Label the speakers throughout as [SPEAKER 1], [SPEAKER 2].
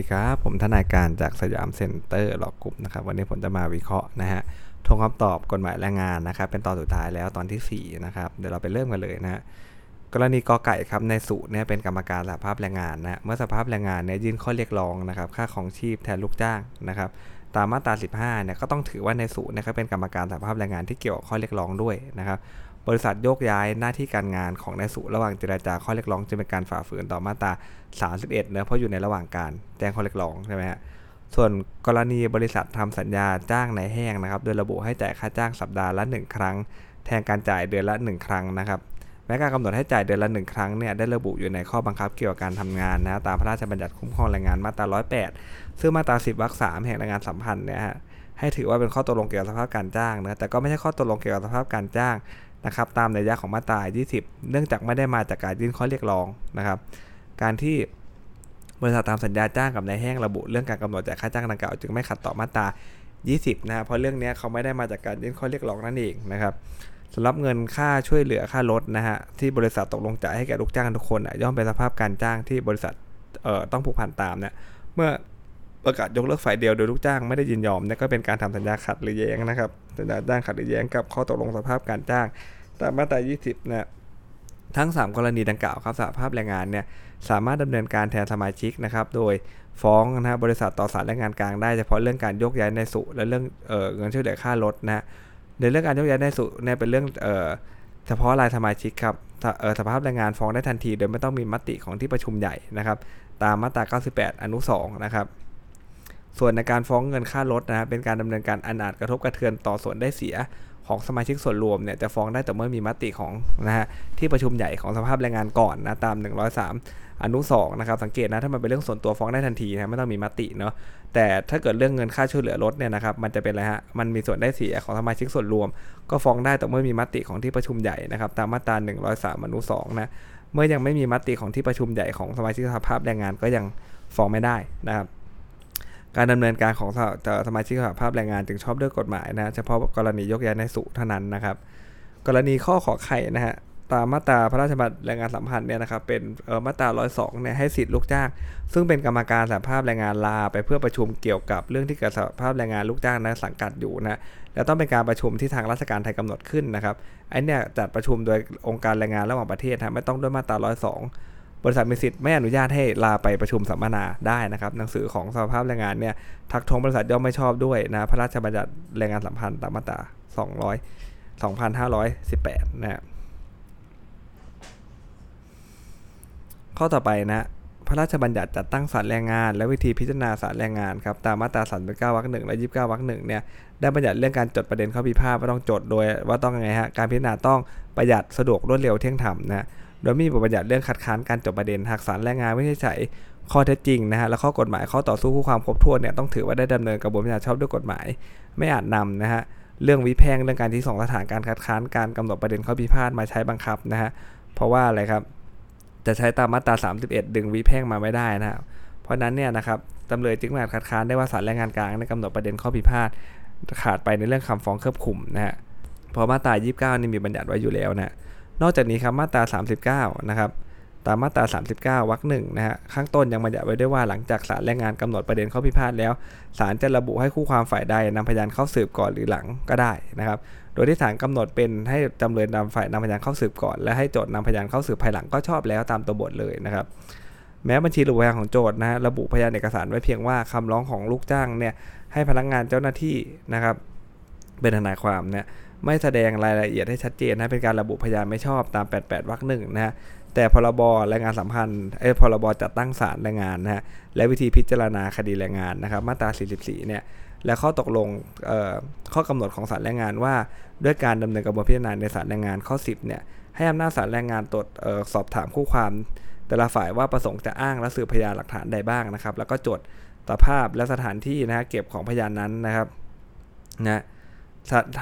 [SPEAKER 1] ดีครับ ผมทนายการจาก Siam Center Law Group นะครับ วันนี้ผมจะมาวิเคราะห์นะฮะธงคำตอบกฎหมายแรงงานนะครับ เป็นตอนสุดท้ายแล้วตอนที่ 4 นะครับ เดี๋ยวเราไปเริ่มกันเลยนะฮะกรณีกอไก่ครับนายสุเนี่ยเป็นกรรมการสหภาพแรงงานนะเมื่อสหภาพแรงงานเนี่ยยื่นข้อเรียกร้องนะครับ ค่าครองชีพแทนลูกจ้างนะครับ ตามมาตรา 15เนี่ยก็ต้องถือว่านายสุนะครับเป็นกรรมการสหภาพแรงงานที่เกี่ยวข้อเรียกร้องด้วยนะครับ บริษัทโยกย้ายหน้าที่การงานของนายสุระหว่างเจรจาข้อเรียกร้องจึงเป็นการฝ่าฝืนต่อมาตรา 31เนะเพราะอยู่ในระหว่างการแจ้งข้อเรียกร้องใช่ไหมฮะส่วนกรณีบริษัททำสัญญาจ้างนายแห้งนะครับ โดยระบุให้จ่ายค่าจ้างสัปดาห์ละ 1 ครั้ง แทนการจ่ายเดือนละ 1 ครั้งนะครับแม้การกำหนดให้จ่ายเดือนละ1ครั้งเนี่ยได้ระบุอยู่ในข้อบังคับเกี่ยวกับการทำงานนะตามพระราชบัญญัติคุ้มครองแรงงานมาตรา 108 ซึ่งมาตรา 10วรรค3แห่งแรงงานสัมพันธ์เนี่ยฮะให้ถือว่าเป็นข้อตกลงเกี่ยวกับสภาพการจ้างนะแต่ก็ไม่ใช่ข้อตกลงเกี่ยวกับสภาพการจ้าง นะครับตามในยะของมาตรา 20 เนื่องจากไม่ได้มาจากการยื่นข้อเรียกร้องนะครับ การที่บริษัทตามสัญญาจ้างกับนายแห้งระบุ เรื่องการกำหนดจ่ายค่าจ้างดังกล่าวจึงไม่ขัดต่อมาตรา 20 นะครับเพราะเรื่องนี้เขาไม่ได้มาจากการยื่นข้อเรียกร้องนั่นเองนะครับสำหรับเงินค่าช่วยเหลือค่ารถนะฮะที่บริษัทตกลงจ่ายให้แก่ลูกจ้างทุกคนย่อมเป็นสภาพการจ้างที่บริษัทเอ่อต้องผูกพันตามเนี่ยเมื่อประกาศยกเลิกฝ่ายเดียวโดยลูกจ้างไม่ได้ยินยอมเนี่ยก็เป็นการทำสัญญาขัดหรือแย้งนะครับสัญญาจ้างขัดหรือแย้งกับข้อตกลงสภาพการจ้าง ตามมาตรา 20 นะทั้ง 3 กรณีดังกล่าวครับสหภาพแรงงานเนี่ยสามารถดำเนินการแทนสมาชิกนะครับ โดยฟ้องนะบริษัทต่อศาลแรงงานกลางได้เฉพาะเรื่องการยกย้ายในสุและเรื่องเออเงินช่วยเหลือค่ารถนะฮะในเรื่องการยกย้ายในสุเนี่ยเป็นเรื่องเเฉพาะรายสมาชิกครับสภาพแรงงานฟ้องได้ทันทีโดยไม่ต้องมีมติของที่ประชุมใหญ่นะครับ ตามมาตรา 98 อนุ 2 นะครับ ส่วนในการฟ้องเงินค่ารถนะเป็นการดำเนินการอนาจกระทบกระเทือนต่อส่วนได้เสีย ของสมาชิกส่วนรวมเนี่ยจะฟ้องได้แต่เมื่อมีมติของนะฮะที่ประชุมใหญ่ของสภาพแรงงานก่อนนะตาม 103 อนุ2นะครับสังเกตนะถ้ามันเป็นเรื่องส่วนตัวฟ้องได้ทันทีนะไม่ต้องมีมติเนาะแต่ถ้าเกิดเรื่องเงินค่าช่วยเหลือรถเนี่ยนะครับมันจะเป็นอะไรฮะมันมีส่วนได้เสียของสมาชิกส่วนรวม ก็ฟ้องได้แต่เมื่อมีมติของที่ประชุมใหญ่นะครับตามมาตรา 103 อนุ2นะเมื่อยังไม่มีมติของที่ประชุมใหญ่ของสมาชิกสภาพแรงงานก็ยังฟ้องไม่ได้นะครับ การดำเนินการของสมาชิกสภาพแรงงานจึงชอบด้วยกฎหมายนะเฉพาะกรณียกย้ายในสุเท่านั้นนะครับ กรณีข้อขอไข่นะฮะตามมาตราพระราชบัญญัติแรงงานสัมพันธ์เนี่ยนะครับเป็นมาตรา 102 เนี่ยให้สิทธิลูกจ้าง ซึ่งเป็นกรรมการสภาพแรงงานลาไปเพื่อประชุมเกี่ยวกับเรื่องที่เกิดสภาพแรงงานลูกจ้างในสังกัดอยู่นะแล้วต้องเป็นการประชุมที่ทางราชการไทยกำหนดขึ้นนะครับไอ้เนี่ยจัดประชุมโดยองค์การแรงงานระหว่างประเทศนะไม่ต้องด้วยมาตรา 102 บริษัทมีสิทธิ์ไม่อนุญาตให้ลาไปประชุมสัมมนาได้นะครับหนังสือของสภาพแรงงานเนี่ยทักท้วงบริษัทย่อมไม่ชอบด้วยนะพระราชบัญญัติแรงงานสัมพันธ์ตามมาตรา200 2518นะข้อต่อไปนะพระราชบัญญัติจัดตั้งศาลแรงงาน และวิธีพิจารณาศาลแรงงานครับตามมาตรา39วรรคหนึ่งและ 29วรรคหนึ่งเนี่ยได้บัญญัติเรื่องการจดประเด็นข้อพิพาทว่าต้องจดโดยว่าต้องไงฮะการพิจารณาต้องประหยัดสะดวกรวดเร็วเที่ยงธรรมนะ โดยมีบทบัญญัติเรื่องคัดค้านการจบประเด็นหากศาลแรงงานไม่ใช่ใช้ข้อเท็จจริงนะฮะและข้อกฎหมายข้อต่อสู้คู่ความครบถ้วนเนี่ยต้องถือว่าได้ดำเนินกระบวนการชอบด้วยกฎหมาย ไม่อาจนำนะฮะเรื่องวิแพงเรื่องการที่สองสถานการคัดค้านการกำหนดประเด็นข้อพิพาทมาใช้บังคับนะฮะเพราะว่าอะไรครับจะใช้ตามมาตรา 31 ดึงวิแพ่งมาไม่ได้นะเพราะนั้นเนี่ยนะครับจำเลยจึงมาคัดค้านได้ว่าศาลแรงงานกลางได้กำหนดประเด็นข้อพิพาทขาดไปในเรื่องคำฟ้องเครือบคุมนะฮะเพราะมาตรา 29 นี่มีบัญญัติไว้อยู่แล้วนะ นอกจากนี้ครับมาตรา 39 นะครับตามมาตรา 39 วรรคหนึ่งนะฮะ ข้างต้นยังบัญญัติไว้ด้วยว่าหลังจากศาลแรงงานกำหนดประเด็นข้อพิพาทแล้ว ศาลจะระบุให้คู่ความฝ่ายใดนำพยานเข้าสืบก่อนหรือหลังก็ได้นะครับ โดยที่ศาลกำหนดเป็นให้จำเลยนำฝ่ายนำพยานเข้าสืบก่อน และให้โจทย์นำพยานเข้าสืบภายหลังก็ชอบแล้วตามตัวบทเลยนะครับ แม้บัญชีระบุพยานของโจทย์นะฮะระบุพยานเอกสารไว้เพียงว่าคำร้องของลูกจ้างเนี่ยให้พนักงานเจ้าหน้าที่นะครับ เป็นทนายความเนี่ย ไม่แสดงรายละเอียดให้ชัดเจนนะเป็นการระบุพยานไม่ชอบตาม 88วรรคหนึ่งนะฮะแต่พรบแรงงานสัมพันธ์ไอ้พรบจัดตั้งศาลแรงงานนะฮะและวิธีพิจารณาคดีแรงงานนะครับ มาตรา 44 เนี่ยและข้อตกลงข้อกำหนดของศาลแรงงานว่า ด้วยการดำเนินกระบวนพิจารณาในศาลแรงงานข้อ 10 เนี่ยให้อำนาจศาลแรงงานตรวจสอบถามคู่ความ แต่ละฝ่ายว่าประสงค์จะอ้างและสืบพยานหลักฐานใดบ้างนะครับ แล้วก็จดสภาพและสถานที่นะฮะเก็บของพยานนั้นนะครับนะ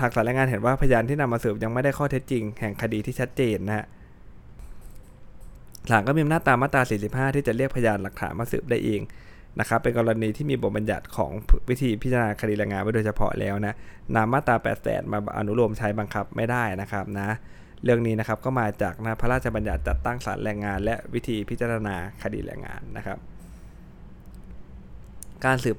[SPEAKER 1] หากสารรายงานเห็นว่าพยานที่นำมาสืบยังไม่ได้ข้อเท็จจริง แห่งคดีที่ชัดเจนนะฮะศาลก็มีอำนาจตามมาตรา 45 ที่จะเรียกพยานหลักฐานมาสืบได้เองนะครับเป็นกรณีที่มีบทบัญญัติของวิธีพิจารณาคดีแรงงานไว้โดยเฉพาะแล้วนะนำมาตรา 88 มาอนุโลมใช้บังคับไม่ได้นะครับนะเรื่องนี้นะครับก็มาจากนะพระราชบัญญัติจัดตั้งศาลแรงงาน และวิธีพิจารณาคดีแรงงานนะครับ การสืบ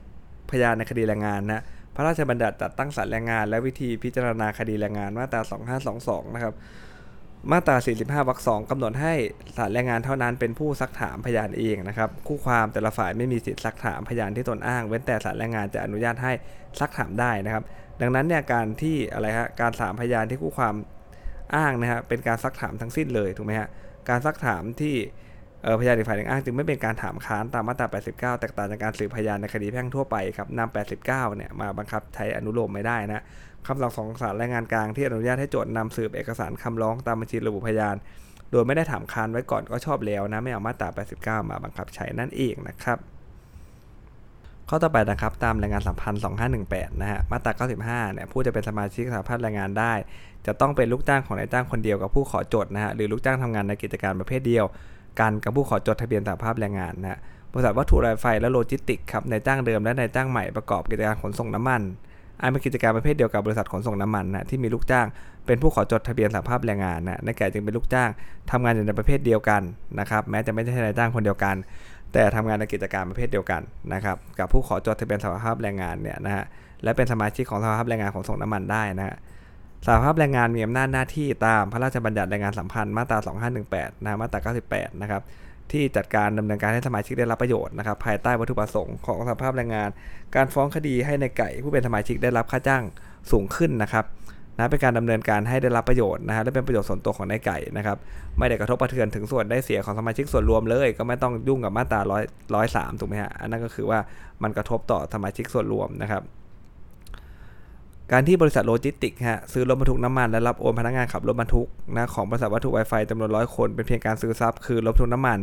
[SPEAKER 1] พยานในคดีแรงงานนะ พระราชบัญญัติจัดตั้งศาลแรงงาน และวิธีพิจารณาคดีแรงงานมาตรา 2522 นะครับ มาตรา 45วรรคสองกำหนดให้ศาลแรงงานเท่านั้นเป็นผู้ซักถามพยานเองนะครับ คู่ความแต่ละฝ่ายไม่มีสิทธิซักถามพยานที่ตนอ้าง เว้นแต่ศาลแรงงานจะอนุญาตให้ซักถามได้นะครับ ดังนั้นเนี่ยการที่อะไรฮะการถามพยานที่คู่ความอ้างนะฮะเป็นการซักถามทั้งสิ้นเลยถูกไหมฮะการซักถามที่ พยานอีกฝ่ายหนึ่งอ้างจึงไม่เป็นการถามค้านตามมาตรา 89 แตกต่างจากการสืบพยานในคดีแพ่งทั่วไปครับนำ89 เนี่ยมาบังคับใช้อนุโลมไม่ได้นะคำสั่งของศาลแรงงานกลางที่อนุญาตให้โจทย์นำสืบเอกสารคำร้องตามบัญชีระบุพยาน โดยไม่ได้ถามค้านไว้ก่อนก็ชอบแล้วนะไม่เอามาตรา 89 มาบังคับใช้นั่นเองนะครับข้อต่อไปนะครับตามแรงงานสัมพันธ์2518 นะฮะมาตรา95 เนี่ยผู้จะเป็นสมาชิกสหภาพแรงงานได้ จะต้องเป็นลูกจ้างของนายจ้างคนเดียวกับผู้ขอจดนะฮะหรือลูกจ้างทำงานในกิจการประเภทเดียว กันกับผู้ขอจดทะเบียนสหภาพแรงงานนะฮะบริษัทวัตถุไวไฟและโลจิสติกส์ครับนายจ้างเดิมและนายจ้างใหม่ประกอบกิจการขนส่งน้ำมันอันเป็นกิจการประเภทเดียวกับบริษัทขนส่งน้ำมันนะที่มีลูกจ้าง เป็นผู้ขอจดทะเบียนสหภาพแรงงานนะนายไก่จึงเป็นลูกจ้างทำงานอยู่ในประเภทเดียวกันนะครับแม้จะไม่ใช่นายจ้างคนเดียวกัน แต่ทำงานในกิจการประเภทเดียวกันนะครับกับผู้ขอจดทะเบียนสหภาพแรงงานเนี่ยนะฮะและเป็นสมาชิกของสหภาพแรงงานขนส่งน้ำมันได้นะฮะ สหภาพแรงงานมีอำนาจหน้าที่ตามพระราชบัญญัติแรงงานสัมพันธ์มาตรา 2518 นะมาตรา 98 นะครับที่จัดการดำเนินการให้สมาชิกได้รับประโยชน์นะครับภายใต้วัตถุประสงค์ของสภาพแรงงาน การฟ้องคดีให้ในไก่ผู้เป็นสมาชิกได้รับค่าจ้างสูงขึ้นนะครับนะเป็นการดำเนินการให้ได้รับประโยชน์นะฮะและเป็นประโยชน์ส่วนตัวของนายไก่นะครับไม่ได้กระทบกระเทือนถึงส่วนได้เสียของสมาชิกส่วนรวมเลย ก็ไม่ต้องยุ่งกับมาตราร้อยร้อยสามถูกไหมฮะอันนั้นก็คือว่ามันกระทบต่อสมาชิกส่วนรวมนะครับ การที่บริษัทโลจิสติกฮะซื้อรถบรรทุกน้ำมันและรับโอนพนักงานขับรถบรรทุกนะของบริษัทวัตถุไวไฟจำนวนร้อยคนเป็นเพียงการซื้อทรัพย์คือรถบรรทุกน้ำมัน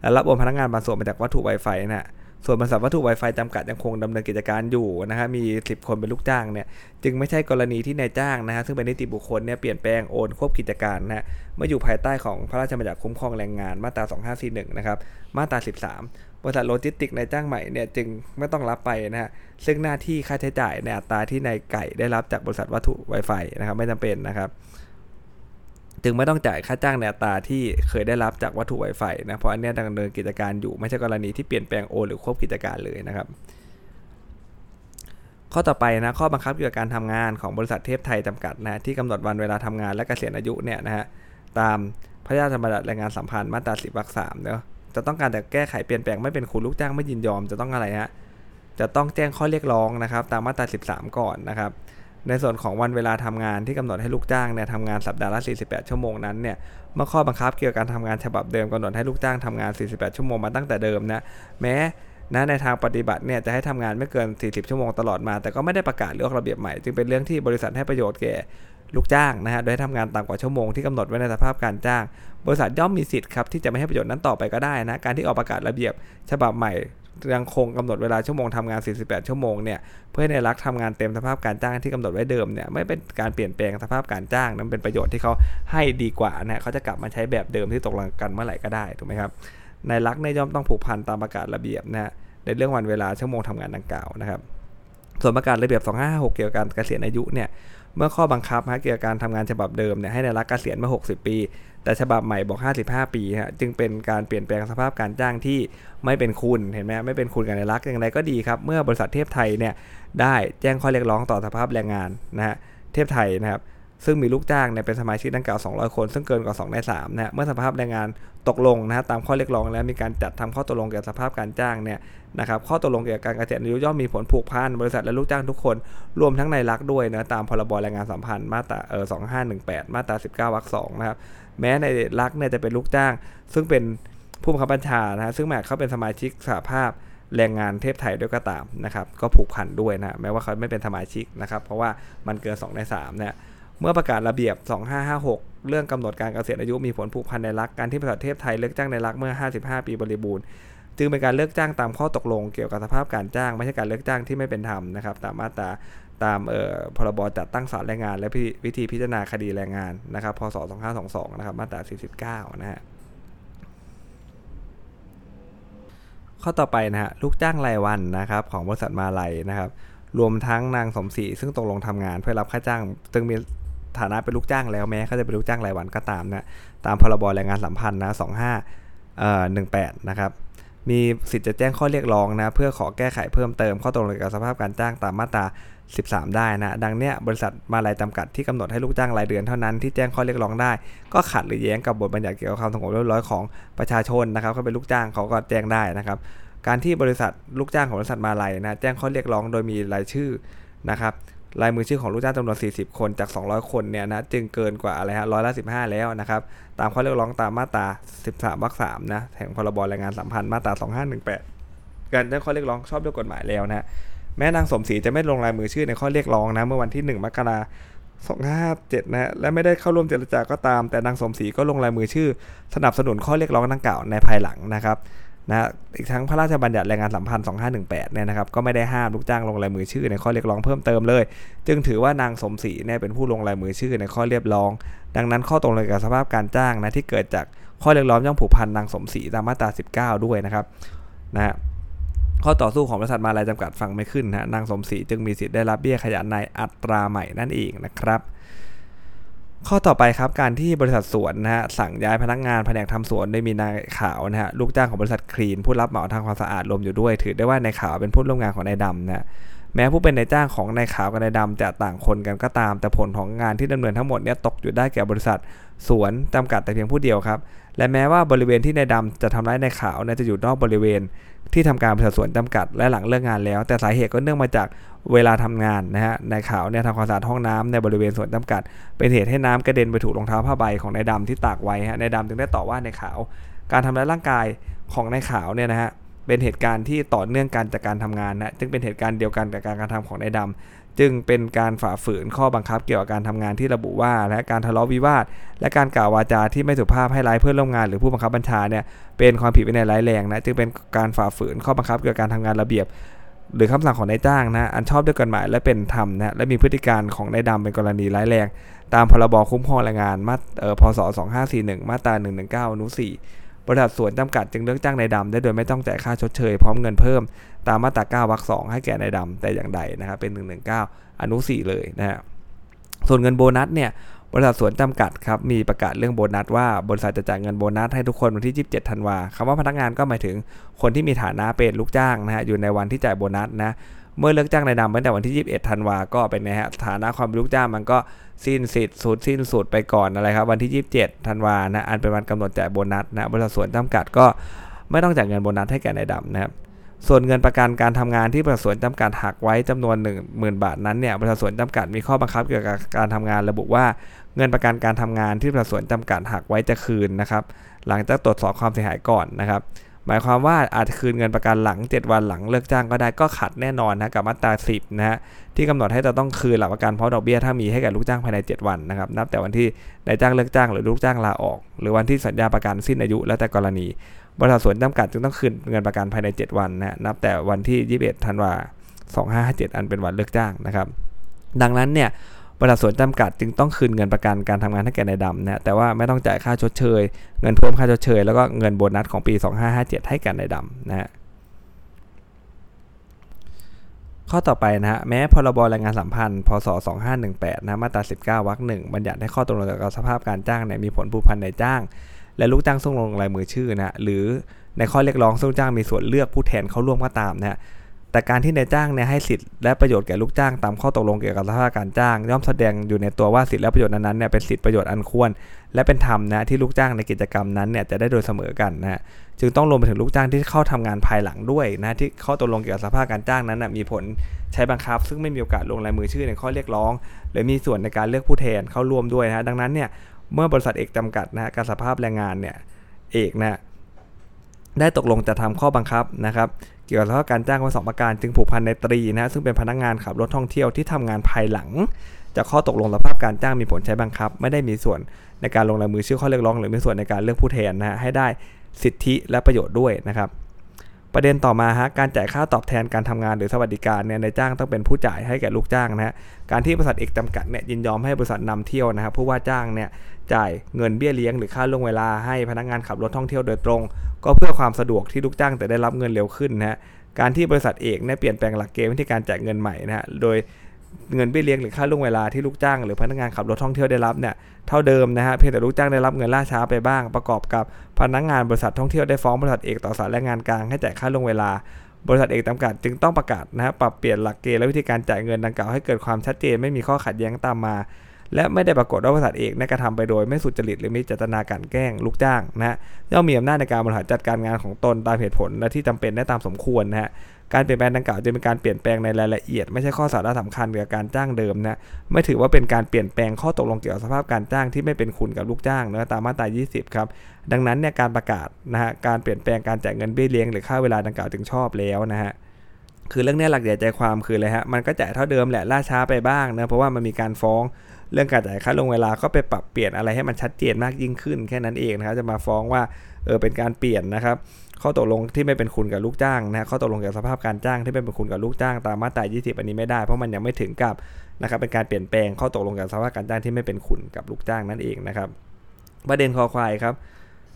[SPEAKER 1] และรับโอนพนักงานบางส่วนมาจากวัตถุไวไฟนะส่วนบริษัทวัตถุไวไฟจำกัดยังคงดำเนินกิจการอยู่นะฮะมี 10 คนเป็นลูกจ้างเนี่ยจึงไม่ใช่กรณีที่นายจ้างนะฮะซึ่งเป็นนิติบุคคลเนี่ยเปลี่ยนแปลงโอนควบกิจการนะฮะเมื่ออยู่ภายใต้ของพระราชบัญญัติคุ้มครองแรงงานมาตรา 2541 นะครับมาตรา 13 บริษัทโลจิสติกส์นายจ้างใหม่เนี่ยจึงไม่ต้องรับไปนะฮะซึ่งหน้าที่ค่าใช้จ่ายในอัตราที่นายไก่ได้รับจากบริษัทวัตถุไวไฟนะครับไม่จำเป็นนะครับจึงไม่ต้องจ่ายค่าจ้างในอัตราที่เคยได้รับจากวัตถุไวไฟนะเพราะอันนี้ดำเนินกิจการอยู่ไม่ใช่กรณีที่เปลี่ยนแปลงโอนหรือควบกิจการเลยนะครับ ข้อต่อไปนะข้อบังคับเกี่ยวกับการทำงานของบริษัทเทพไทยจำกัดนะที่กำหนดวันเวลาทำงานและเกษียณอายุเนี่ยนะฮะตามพระราชบัญญัติแรงงานสัมพันธ์มาตราสิบวรรคสามเนาะ จะต้องการแต่แก้ไขเปลี่ยนแปลงไม่เป็นคุณลูกจ้างไม่ยินยอมจะต้องอะไรฮะจะต้องแจ้งข้อเรียกร้องนะครับ ตามมาตรา 13 ก่อนนะครับ ในส่วนของวันเวลาทำงานที่กำหนดให้ลูกจ้างเนี่ยทำงานสัปดาห์ละ 48 ชั่วโมงนั้นเนี่ยเมื่อข้อบังคับเกี่ยวกับการทำงานฉบับเดิมกำหนดให้ลูกจ้างทำงาน 48 ชั่วโมงมาตั้งแต่เดิมนะแม้นะในทางปฏิบัติเนี่ยจะให้ทำงานไม่เกิน 40 ชั่วโมงตลอดมา แต่ก็ไม่ได้ประกาศหรือออกระเบียบใหม่ จึงเป็นเรื่องที่บริษัทให้ประโยชน์แก่ ลูกจ้างนะฮะโดยให้ทำงานต่ำกว่าชั่วโมงที่กำหนดไว้ในสภาพการจ้าง บริษัทย่อมมีสิทธิ์ครับที่จะไม่ให้ประโยชน์นั้นต่อไปก็ได้นะการที่ออกประกาศระเบียบฉบับใหม่ยังคงกำหนดเวลาชั่วโมงทำงาน 48 ชั่วโมงเนี่ย เพื่อในรักทำงานเต็มสภาพการจ้างที่กำหนดไว้เดิมเนี่ยไม่เป็นการเปลี่ยนแปลงสภาพการจ้างนั้นเป็นประโยชน์ที่เขาให้ดีกว่านะเขาจะกลับมาใช้แบบเดิมที่ตกลงกันเมื่อไหร่ก็ได้ถูกไหมครับในรักในย่อมต้องผูกพันตามประกาศระเบียบนะในเรื่องวันเวลาชั่วโมงทำงานดังกล่าวนะครับ ส่วนประกาศระเบียบ 2556 เกี่ยวกับการเกษียณอายุเนี่ย เมื่อข้อบังคับฮะเกี่ยวกับการทำงานฉบับเดิมเนี่ยให้ในรักเกษียณมา 60 ปี แต่ฉบับใหม่บอก 55 ปีฮะจึงเป็นการเปลี่ยนแปลงสภาพการจ้างที่ไม่เป็นคุณเห็นไหมไม่เป็นคุณกับในรักอย่างไรก็ดีครับ เมื่อบริษัทเทพไทยเนี่ยได้แจ้งข้อเรียกร้องต่อสภาพแรงงานนะฮะเทพไทยนะครับ ซึ่งมีลูกจ้างเนี่ยเป็นสมาชิกดังกล่าว 200 คน ซึ่งเกินกว่า 2 ใน3นะเมื่อสภาพแรงงานตกลงนะฮะตามข้อเรียกร้องแล้วมีการจัดทำข้อตกลงเกี่ยวกับสภาพการจ้างเนี่ยนะครับข้อตกลงเกี่ยวกับการเกษียณอายุย่อมมีผลผูกพันบริษัทและลูกจ้างทุกคนรวมทั้งในรักด้วยนะตามพรบแรงงานสัมพันธ์มาตราเออ2518 มาตรา 19วรรค2นะครับแม้ในรักเนี่ยจะเป็นลูกจ้าง ซึ่งเป็นผู้บังคับบัญชานะฮะซึ่งแม้เขาเป็นสมาชิกสหภาพแรงงานเทพไทยด้วยก็ตามนะครับก็ผูกพันด้วยนะแม้ว่าเขาไม่เป็นสมาชิกนะครับเพราะว่ามันเกิน 2 ใน3เนี่ย เมื่อประกาศระเบียบ 2556 เรื่องกำหนดการเกษียณอายุมีผลผูกพันในรักการที่บริษัทเทพไทยเลิกจ้างในรักเมื่อ 55 ปีบริบูรณ์จึงเป็นการเลิกจ้างตามข้อตกลงเกี่ยวกับสภาพการจ้างไม่ใช่การเลิกจ้างที่ไม่เป็นธรรมนะครับตามมาตราตามพรบจัดตั้งศาลแรงงาน และวิธีพิจารณาคดีแรงงานนะครับพศ 2522 นะครับมาตรา 49 นะฮะข้อต่อไปนะฮะลูกจ้างรายวันนะครับของบริษัทมาลัยนะครับรวมทั้งนางสมศรีซึ่งตกลงทำงานเพื่อรับค่าจ้าง จึงมี ฐานะเป็นลูกจ้างแล้วแม้เขาจะเป็นลูกจ้างรายวันก็ตามนะตามพรบแรงงานสัมพันธ์นะ25เอ่อ18 นะครับมีสิทธิ์จะแจ้งข้อเรียกร้องนะเพื่อขอแก้ไขเพิ่มเติมข้อตกลงกับสภาพการจ้างตามมาตรา 13 ได้นะ ดังเนี้ยบริษัทมาลายจำกัดที่กำหนดให้ลูกจ้างรายเดือนเท่านั้นที่แจ้งข้อเรียกร้องได้ ก็ขัดหรือแย้งกับบทบัญญัติเกี่ยวกับความสงบเรียบร้อยของประชาชนนะครับเขาเป็นลูกจ้างเขาก็แจ้งได้นะครับ การที่บริษัทลูกจ้างของบริษัทมาลายนะแจ้งข้อเรียกร้องโดยมีรายชื่อนะครับ ลายมือชื่อของลูกจ้างจำนวน 40 คนจาก 200 คนเนี่ยนะจึงเกินกว่าอะไรฮะร้อยละ15 แล้วนะครับตามข้อเรียกร้องตามมาตรา 13วรรค3นะแห่งพรบแรงงานสัมพันธ์มาตรา 2518 การแจ้ข้อเรียกร้องชอบด้วยกฎหมายแล้วนะแม้นางสมศรีจะไม่ลงลายมือชื่อในข้อเรียกร้องนะเมื่อวันที่ 1 มกราคม2557นะและไม่ได้เข้าร่วมเจรจาก็ตาม แต่นางสมศรีก็ลงลายมือชื่อ สนับสนุนข้อเรียกร้องดังกล่าวในภายหลังนะครับ นะอีกทั้งพระราชบัญญัติแรงงานสัมพันธ์ 2518 เนี่ยนะครับ ก็ไม่ได้ห้ามลูกจ้างลงลายมือชื่อในข้อเรียกร้องเพิ่มเติมเลย จึงถือว่านางสมศรีเนี่ยเป็นผู้ลงลายมือชื่อในข้อเรียกร้อง ดังนั้นข้อตกลงกับสภาพการจ้างนะที่เกิดจากข้อเรียกร้องย่อมผูกพันนางสมศรีตามมาตรา 19 ด้วยนะครับนะข้อต่อสู้ของบริษัทมาลายจำกัดฟังไม่ขึ้นนะนางสมศรีจึงมีสิทธิ์ได้รับเบี้ยขยะในอัตราใหม่นั่นเองนะครับ ข้อต่อไปครับการที่บริษัทสวนนะฮะสั่งย้ายพนักงานแผนกทำสวนโดยมีนายขาวนะฮะลูกจ้างของบริษัทคลีนผู้รับเหมาทางความสะอาดรวมอยู่ด้วย ถือได้ว่านายขาวเป็นผู้ร่วมงานของนายดำนะแม้ผู้เป็นนายจ้างของนายขาวกับนายดำจะต่างคนกันก็ตาม แต่ผลของงานที่ดำเนินทั้งหมดเนี่ยตกอยู่ได้แก่บริษัทสวนจำกัดแต่เพียงผู้เดียวครับและแม้ว่าบริเวณที่นายดำจะทำร้ายนายขาวเนี่ยจะอยู่นอกบริเวณ ที่ทำการบริษัทสวนจำกัดและหลังเลิกงานแล้ว แต่สาเหตุก็เนื่องมาจากเวลาทำงานนะฮะนายขาวเนี่ยทำความสะอาดห้องน้ำในบริเวณสวนจำกัด เป็นเหตุให้น้ำกระเด็นไปถูกรองเท้าผ้าใบของนายดำที่ตากไว้ฮะนายดำจึงได้ต่อว่านายขาว การทำร้ายร่างกายของนายขาวเนี่ยนะฮะเป็นเหตุการณ์ที่ต่อเนื่องกันจากการทำงานนะจึงเป็นเหตุการณ์เดียวกันกับการกระทำของนายดำ จึงเป็นการฝ่าฝืนข้อบังคับเกี่ยวกับการทำงานที่ระบุว่า และการทะเลาะวิวาท และการกล่าววาจาที่ไม่สุภาพให้ร้ายเพื่อนร่วมงาน หรือผู้บังคับบัญชาเนี่ยเป็นความผิดวินัยร้ายแรงนะจึงเป็นการฝ่าฝืนข้อบังคับเกี่ยวกับการทำงานระเบียบ หรือคำสั่งของนายจ้างนะอันชอบด้วยกฎหมายและเป็นธรรมนะและมีพฤติการของนายดำเป็นกรณีร้ายแรง ตามพรบคุ้มครองแรงงานมาเอ่อพศ2541 มาตรา119อนุ4 บริษัทสวนจำกัดจึงเลือกจ้างนายดำได้โดยไม่ต้องจ่ายค่าชดเชยพร้อมเงินเพิ่ม ตามมาตรา9วรรค2ให้แก่นายดำแต่อย่างใดนะครับเป็น 119 อนุ 4 เลยนะฮะส่วนเงินโบนัสเนี่ยบริษัทสวนจำกัดครับมีประกาศเรื่องโบนัสว่าบริษัทจะจ่ายเงินโบนัสให้ทุกคนวันที่ 27 ธันวาคำว่าพนักงานก็หมายถึงคนที่มีฐานะเป็นลูกจ้างนะฮะอยู่ในวันที่จ่ายโบนัสนะ เมื่อเลิกจ้างนายดำตั้งแต่วันที่ 21ธันวาก็เป็นนะฮะฐานะความเป็นลูกจ้างมันก็สิ้นสิทธิ์สุดสิ้นสุดไปก่อนอะไรครับ วันที่ 27ธันวานะอันเป็นวันกำหนดจ่ายโบนัสนะบริษัทสวนจำกัดก็ไม่ต้องจ่ายเงินโบนัสให้แก่นายดำนะครับส่วนเงินประกันการทำงานที่บริษัทสวนจำกัดหักไว้จำนวน 1 0,000 บาทนั้นเนี่ยบริษัทสวนจำกัดมีข้อบังคับเกี่ยวกับการทำงานระบุว่า เงินประกันการทำงานที่บริษัทสวนจำกัดหักไว้จะคืนนะครับ หลังจากตรวจสอบความเสียหายก่อนนะครับ หมายความว่าอาจคืนเงินประกันหลัง 7 วันหลังเลิกจ้างก็ได้ก็ขัดแน่นอนนะกับมาตรา 10นะฮะที่กำหนดให้จะต้องคืนหลักประกันพร้อมดอกเบี้ยถ้ามีให้กับลูกจ้างภายใน 7 วันนะครับนับแต่วันที่นายจ้างเลิกจ้างหรือลูกจ้างลาออก หรือวันที่สัญญาประกันสิ้นอายุแล้วแต่กรณี บริษัทสวนจำกัดจึงต้องคืนเงินประกันภายใน 7 วันนะนับแต่วันที่ 21 ธันวา2557 อันเป็นวันเลิกจ้างนะครับดังนั้นเนี่ย บริษัทสวนจำกัดจึงต้องคืนเงินประกันการทำงานให้แก่นายดำนะแต่ว่าไม่ต้องจ่ายค่าชดเชย เงินเพิ่มค่าชดเชย แล้วก็เงินโบนัสของปี 2557 ให้แก่นายดำนะฮะข้อต่อไปนะฮะแม้พรบแรงงานสัมพันธ์พศ 2518นะมาตรา 19วรรคหนึ่งบัญญัติให้ข้อตกลงเกับสภาพการจ้างเนี่ยมีผลผูกพันในจ้าง และลูกจ้างส่งลงลายมือชื่อนะหรือในข้อเรียกร้องส่งจ้างมีส่วนเลือกผู้แทนเข้าร่วมก็ตามนะฮะ แต่การที่นายจ้างเนี่ยให้สิทธิ์และประโยชน์แก่ลูกจ้างตามข้อตกลงเกี่ยวกับสภาพการจ้าง ย่อมแสดงอยู่ในตัวว่าสิทธิและประโยชน์นั้นๆเนี่ยเป็นสิทธิประโยชน์อันควร และเป็นธรรมนะที่ลูกจ้างในกิจกรรมนั้นเนี่ยจะได้โดยเสมอกันนะจึงต้องรวมไปถึงลูกจ้างที่เข้าทำงานภายหลังด้วยนะที่ข้อตกลงเกี่ยวกับสภาพการจ้างนั้นนะมีผลใช้บังคับ ซึ่งไม่มีโอกาสลงลายมือชื่อในข้อเรียกร้อง หรือมีส่วนในการเลือกผู้แทนเข้าร่วมด้วยนะดังนั้นเนี่ยเมื่อบริษัทเอกจำกัดนะการสภาพแรงงานเนี่ยเอกนะได้ตกลงจะทำข้อบังคับนะครับ เกี่ยวกับการจ้างไว้สองประการจึงผูกพันในตรีนะซึ่งเป็นพนักงานขับรถท่องเที่ยวที่ทำงานภายหลังจากข้อตกลงสภาพการจ้างมีผลใช้บังคับ ไม่ได้มีส่วนในการลงลายมือชื่อข้อเรียกร้อง หรือมีส่วนในการเลือกผู้แทนนะฮะให้ได้สิทธิและประโยชน์ด้วยนะครับ ประเด็นต่อมาฮะการจ่ายค่าตอบแทนการทำงานหรือสวัสดิการเนี่ยในจ้างต้องเป็นผู้จ่ายให้แก่ลูกจ้างนะฮะการที่บริษัทเอกจำกัดเนี่ยยินยอมให้บริษัทนำเที่ยวนะครับผู้ว่าจ้างเนี่ยจ่ายเงินเบี้ยเลี้ยงหรือค่าล่วงเวลาให้พนักงานขับรถท่องเที่ยวโดยตรง ก็เพื่อความสะดวกที่ลูกจ้างจะได้รับเงินเร็วขึ้นนะฮะการที่บริษัทเอกเนี่ยเปลี่ยนแปลงหลักเกณฑ์วิธีการจ่ายเงินใหม่นะฮะโดย เงินเบี้ยเลี้ยงหรือค่าล่วงเวลาที่ลูกจ้างหรือพนักงานขับรถท่องเที่ยวได้รับเนี่ยเท่าเดิมนะฮะเพียงแต่ลูกจ้างได้รับเงินล่าช้าไปบ้าง ประกอบกับพนักงานบริษัทท่องเที่ยวได้ฟ้องบริษัทเอกต่อศาลแรงงานกลางให้จ่ายค่าล่วงเวลา บริษัทเอกจำกัดจึงต้องประกาศนะฮะปรับเปลี่ยนหลักเกณฑ์และวิธีการจ่ายเงินดังกล่าวให้เกิดความชัดเจนไม่มีข้อขัดแย้งตามมา และไม่ได้ปรากฏว่าบริษัทเอกได้กระทำไปโดยไม่สุจริตหรือมีเจตนาการแกล้งลูกจ้างนะฮะย่อมมีอำนาจในการบริหารจัดการงานของตนตามเหตุผลและที่จำเป็นได้ตามสมควรนะฮะ การเปลี่ยนแปลงดังกล่าวจะเป็นการเปลี่ยนแปลงในรายละเอียด ไม่ใช่ข้อสาระสำคัญเกี่ยวกับการจ้างเดิมนะไม่ถือว่าเป็นการเปลี่ยนแปลงข้อตกลงเกี่ยวกับสภาพการจ้างที่ไม่เป็นคุณกับลูกจ้างนะตามมาตรา 20 ครับ ดังนั้นเนี่ยการประกาศนะฮะการเปลี่ยนแปลงการจ่ายเงินเบี้ยเลี้ยงหรือค่าเวลาดังกล่าวจึงชอบแล้วนะฮะคือเรื่องนี้หลักใหญ่ใจความคืออะไรฮะมันก็จ่ายเท่าเดิมแหละล่าช้าไปบ้างนะเพราะว่ามันมีการฟ้องเรื่องการจ่ายค่าลงเวลาก็ไปปรับเปลี่ยนอะไรให้มันชัดเจนมากยิ่งขึ้นแค่นั้นเองนะครับจะมาฟ้องว่าเออเป็นการเปลี่ยนนะครับ ข้อตกลงที่ไม่เป็นคุณกับลูกจ้างนะข้อตกลงเกี่ยวกับสภาพการจ้างที่ไม่เป็นคุณกับลูกจ้างตามมาตรา 20 อันนี้ไม่ได้เพราะมันยังไม่ถึงกับนะครับเป็นการเปลี่ยนแปลงข้อตกลงเกี่ยวกับสภาพการจ้างที่ไม่เป็นคุณกับลูกจ้างนั่นเองนะครับ ประเด็นคอควายครับ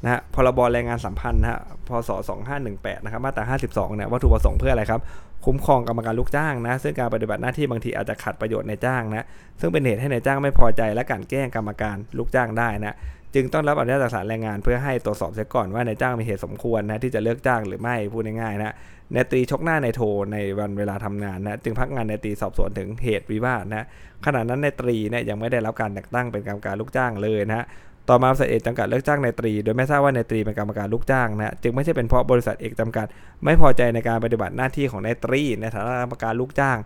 [SPEAKER 1] นะฮะพรบแรงงานสัมพันธ์นะฮะพศ 2518 นะครับ มาตรา 52 เนี่ย วัตถุประสงค์เพื่ออะไรครับ คุ้มครองกรรมการลูกจ้างนะ ซึ่งการปฏิบัติหน้าที่บางทีอาจจะขัดประโยชน์ในจ้างนะ ซึ่งเป็นเหตุให้ในจ้างไม่พอใจและการแกล้งกรรมการลูกจ้างได้นะ จึงต้องรับอนุญาตจากศาลแรงงานเพื่อให้ตรวจสอบเสียก่อนว่าในจ้างมีเหตุสมควรนะที่จะเลิกจ้างหรือไม่พูดง่ายๆนะนายตรีชกหน้านายโทในวันเวลาทำงานนะจึงพักงานนายตรีสอบสวนถึงเหตุวิวาทนะขณะนั้นนายตรีเนี่ยยังไม่ได้รับการแต่งตั้งเป็นกรรมการลูกจ้างเลยนะต่อมาบริษัทเอกจำกัดเลิกจ้างนายตรี โดยไม่ทราบว่านายตรีเป็นกรรมการลูกจ้างนะจึงไม่ใช่เป็นเพราะบริษัทเอกจำกัด ไม่พอใจในการปฏิบัติหน้าที่ของนายตรี ในฐานะกรรมการลูกจ้าง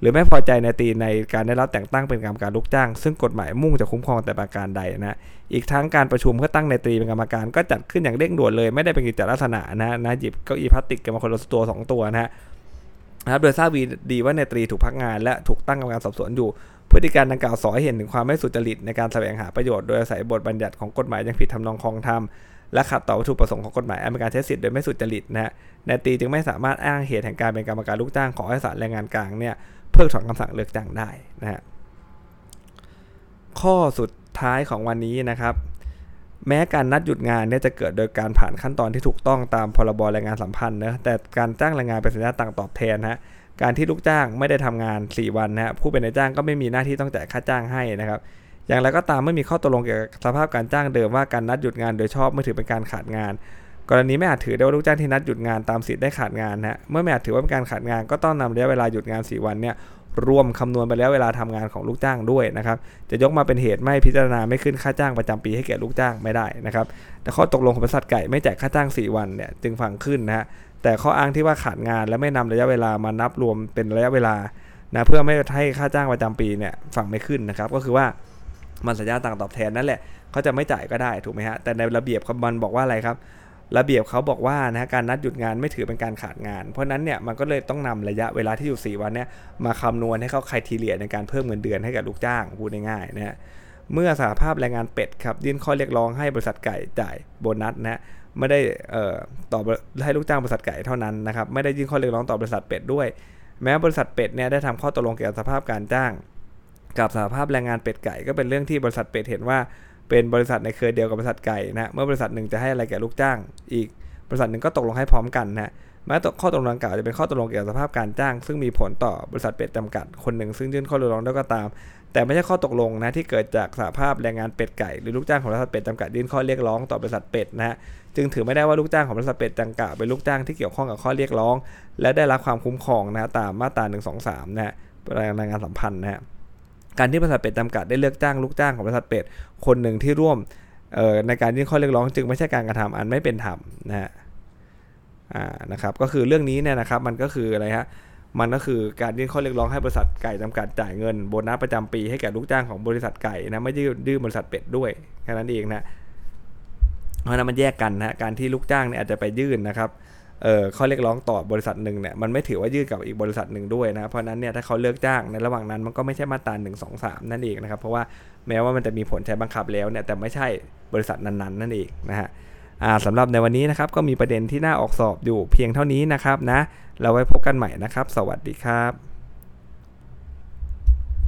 [SPEAKER 1] หรือไม่พอใจในตีในการได้รับแต่งตั้งเป็นกรรมการลูกจ้าง ซึ่งกฎหมายมุ่งจะคุ้มครองแต่ประการใดนะอีกทั้งการประชุมเพื่อตั้งในตรีเป็นกรรมการก็จัดขึ้นอย่างเร่งด่วนเลย ไม่ได้เป็นกิจลักษณะนะนะหยิบเก้าอี้พลาสติกกันมาคนละตัว2ตัวนะนะครับโดยทราบดีว่าในตรีถูกพักงานและถูกตั้งกรรมการสอบสวนอยู่ พฤติการดังกล่าวสอให้เห็นถึงความไม่สุจริตในการแสวงหาประโยชน์โดยอาศัยบทบัญญัติของกฎหมายยังผิดทำนองคลองธรรมและขัดต่อวัตถุประสงค์ของกฎหมายอันเป็นการใช้สิทธิ์โดยไม่สุจริตนะฮะนายตีจึงไม่สามารถอ้างเหตุแห่งการเป็นกรรมการลูกจ้างขอให้ศาลแรงงานกลางเนี่ย เพิกถอนคำสั่งเลิกจ้างได้นะฮะข้อสุดท้ายของวันนี้นะครับ แม้การนัดหยุดงานเนี่ยจะเกิดโดยการผ่านขั้นตอนที่ถูกต้องตามพรบแรงงานสัมพันธ์นะแต่การจ้างแรงงานเป็นสัญญาต่างตอบแทนนะการที่ลูกจ้างไม่ได้ทำงาน 4 วันนะผู้เป็นนายจ้างก็ไม่มีหน้าที่ต้องจ่ายค่าจ้างให้นะครับ อย่างไรก็ตามไม่มีข้อตกลงเกี่ยวกับสภาพการจ้างเดิมว่าการนัดหยุดงานโดยชอบไม่ถือเป็นการขาดงาน กรณีไม่อาจถือได้ว่าลูกจ้างที่นัดหยุดงานตามสิทธิ์ได้ขาดงานนะเมื่อไม่อาจถือว่าเป็นการขาดงานก็ต้องนำระยะเวลาหยุดงาน 4 วันเนี่ยรวมคำนวณไปแล้วเวลาทำงานของลูกจ้างด้วยนะครับ จะยกมาเป็นเหตุไม่พิจารณาไม่ขึ้นค่าจ้างประจำปีให้แก่ลูกจ้างไม่ได้นะครับ แต่ข้อตกลงของบริษัทไก่ไม่แจกค่าจ้าง 4 วันเนี่ยจึงฟังขึ้นนะฮะ แต่ข้ออ้างที่ว่าขาดงานและไม่นำระยะเวลามานับรวมเป็นระยะเวลานะเพื่อไม่ให้ค่าจ้างประจำปีเนี่ยฟังไม่ขึ้นนะครับ ก็คือว่ามันสัญญาต่างตอบแทนนั่นแหละเขาจะไม่จ่ายก็ได้ถูกไหมฮะ แต่ในระเบียบมันบอกว่าอะไรครับ ระเบียบเขาบอกว่านะการนัดหยุดงานไม่ถือเป็นการขาดงาน เพราะนั้นเนี่ยมันก็เลยต้องนำระยะเวลาที่อยู่ 4 วันเนี่ยมาคำนวณให้เขาใครทีเลียในการเพิ่มเงินเดือนให้กับลูกจ้างพูดง่ายๆนะฮะเมื่อสหภาพแรงงานเป็ดครับยื่นข้อเรียกร้องให้บริษัทไก่จ่ายโบนัสนะไม่ได้ตอบให้ลูกจ้างบริษัทไก่เท่านั้นนะครับไม่ได้ยื่นข้อเรียกร้องต่อบริษัทเป็ดด้วย แม้บริษัทเป็ดเนี่ยได้ทำข้อตกลงเกี่ยวกับสภาพการจ้าง กับสหภาพแรงงานเป็ดไก่ก็เป็นเรื่องที่บริษัทเป็ดเห็นว่า เป็นบริษัทในเครือเดียวกับบริษัทไก่นะเมื่อบริษัทหนึ่งจะให้อะไรแก่ลูกจ้าง อีกบริษัทหนึ่งก็ตกลงให้พร้อมกันนะแม้ข้อตกลงดังกล่าวจะเป็นข้อตกลงเกี่ยวกับสภาพการจ้าง ซึ่งมีผลต่อบริษัทเป็ดจำกัดคนหนึ่งซึ่งยื่นข้อเรียกร้องได้ก็ตาม แต่ไม่ใช่ข้อตกลงนะที่เกิดจากสหภาพแรงงานเป็ดไก่หรือลูกจ้างของบริษัทเป็ดจำกัดยื่นข้อเรียกร้องต่อบริษัทเป็ดนะฮะจึงถือไม่ได้ว่าลูกจ้างของบริษัทเป็ดจังกะเป็นลูกจ้างที่เกี่ยวข้องกับข้อเรียกร้อง และได้รับความคุ้มครองนะตามมาตรา1 2 3นะฮะรายงานสัมพันธ์นะฮะ การที่บริษัทเป็ดจำกัดได้เลือกจ้างลูกจ้างของบริษัทเป็ดคนหนึ่งที่ร่วมในการยื่นข้อเรียกร้องจึงไม่ใช่การกระทำอันไม่เป็นธรรมนะฮะนะครับก็คือเรื่องนี้เนี่ยนะครับมันก็คืออะไรฮะมันก็คือการยื่นข้อเรียกร้องให้บริษัทไก่จำกัดจ่ายเงินโบนัสประจำปีให้แก่ลูกจ้างของบริษัทไก่นะไม่ยื่นดื้อบริษัทเป็ดด้วยแค่นั้นเองนะเพราะนั้นมันแยกกันนะการที่ลูกจ้างเนี่ยอาจจะไปยื่นนะครับ เออข้อเรียกร้องต่อบริษัทหนึ่งเนี่ยมันไม่ถือว่ายืดกับอีกบริษัทหนึ่งด้วยนะเพราะนั้นเนี่ยถ้าเขาเลิกจ้างในระหว่างนั้นมันก็ไม่ใช่มาตราหนึ่งสองสามนั่นเองนะครับเพราะว่าแม้ว่ามันจะมีผลใช้บังคับแล้วเนี่ยแต่ไม่ใช่บริษัทนั้นๆนั่นเองนะฮะสำหรับในวันนี้นะครับก็มีประเด็นที่น่าออกสอบอยู่เพียงเท่านี้นะครับนะเราไว้พบกันใหม่นะครับ สวัสดีครับ